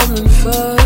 falling for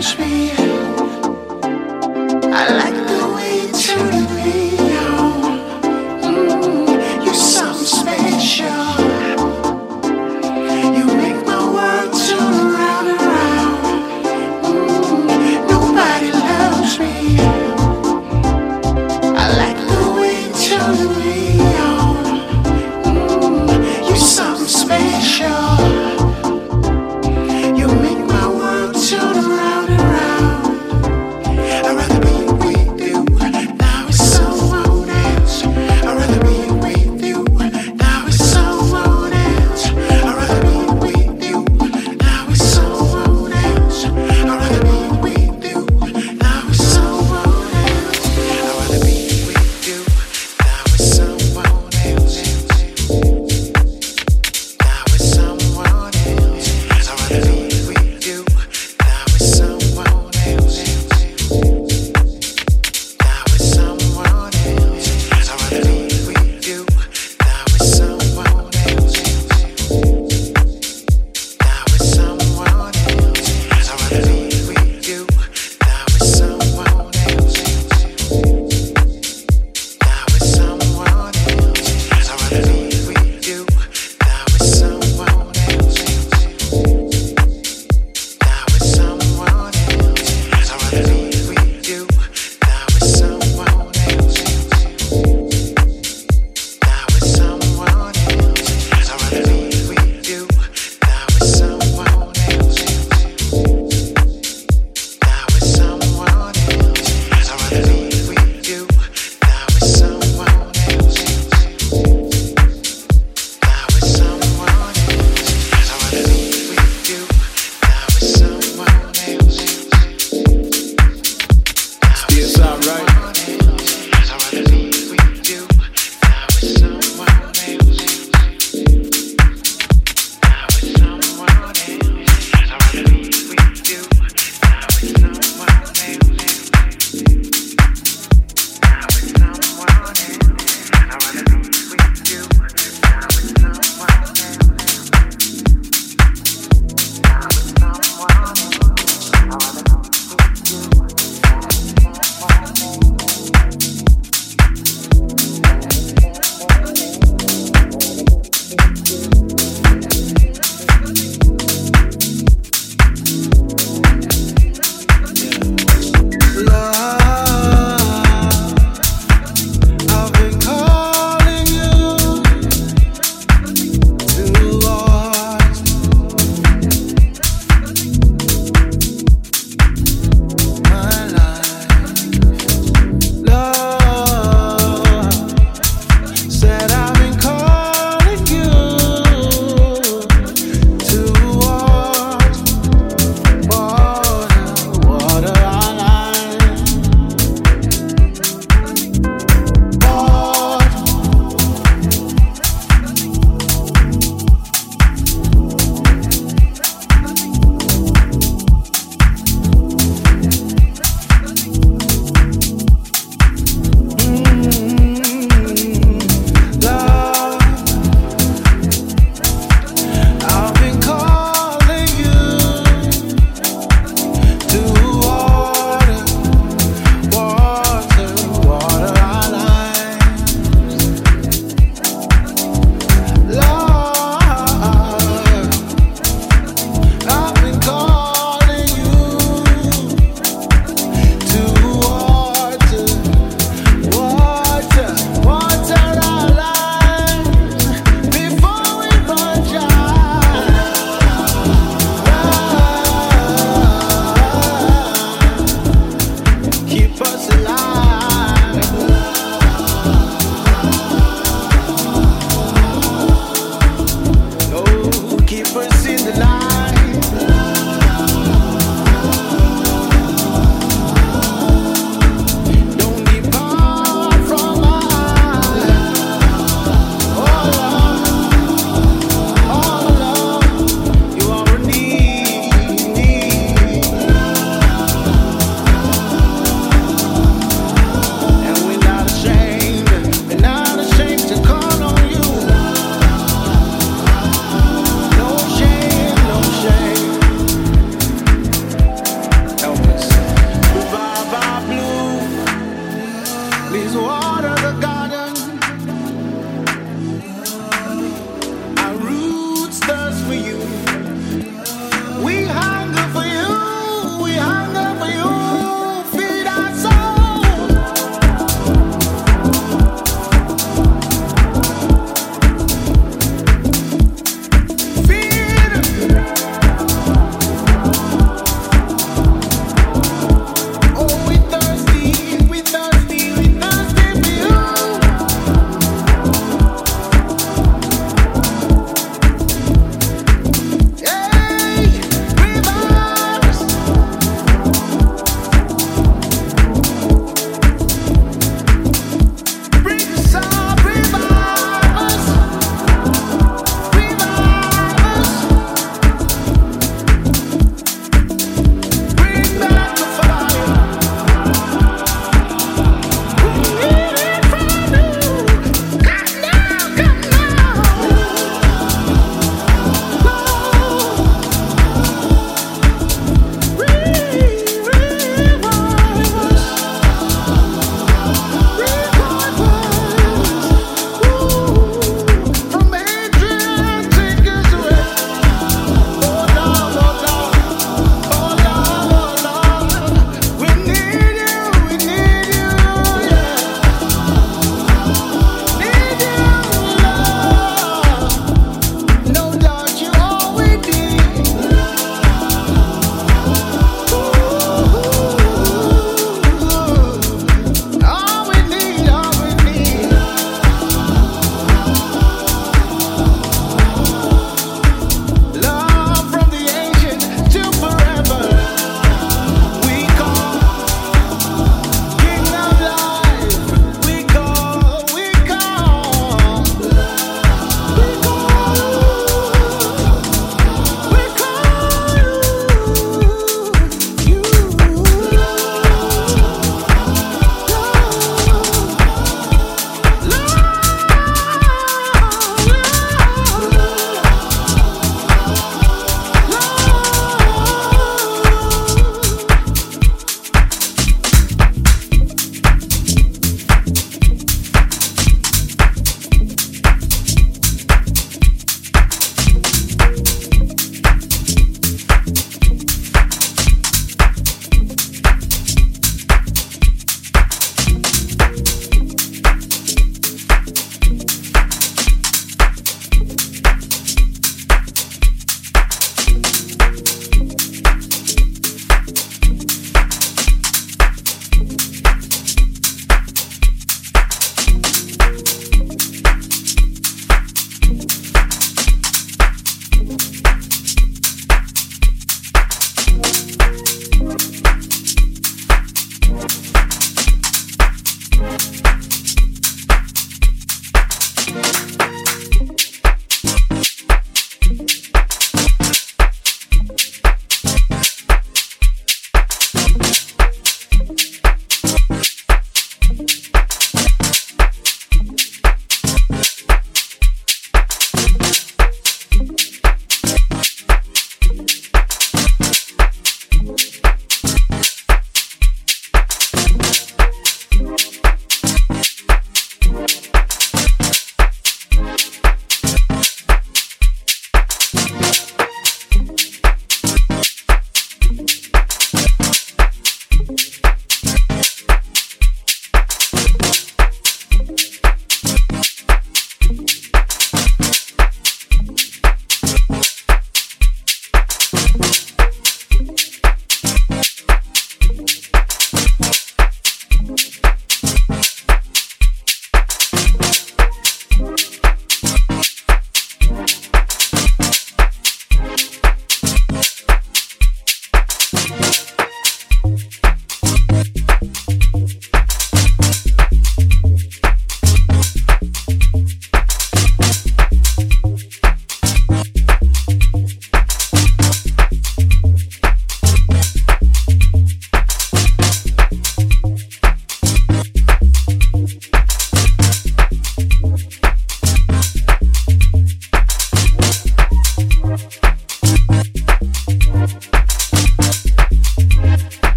touch me.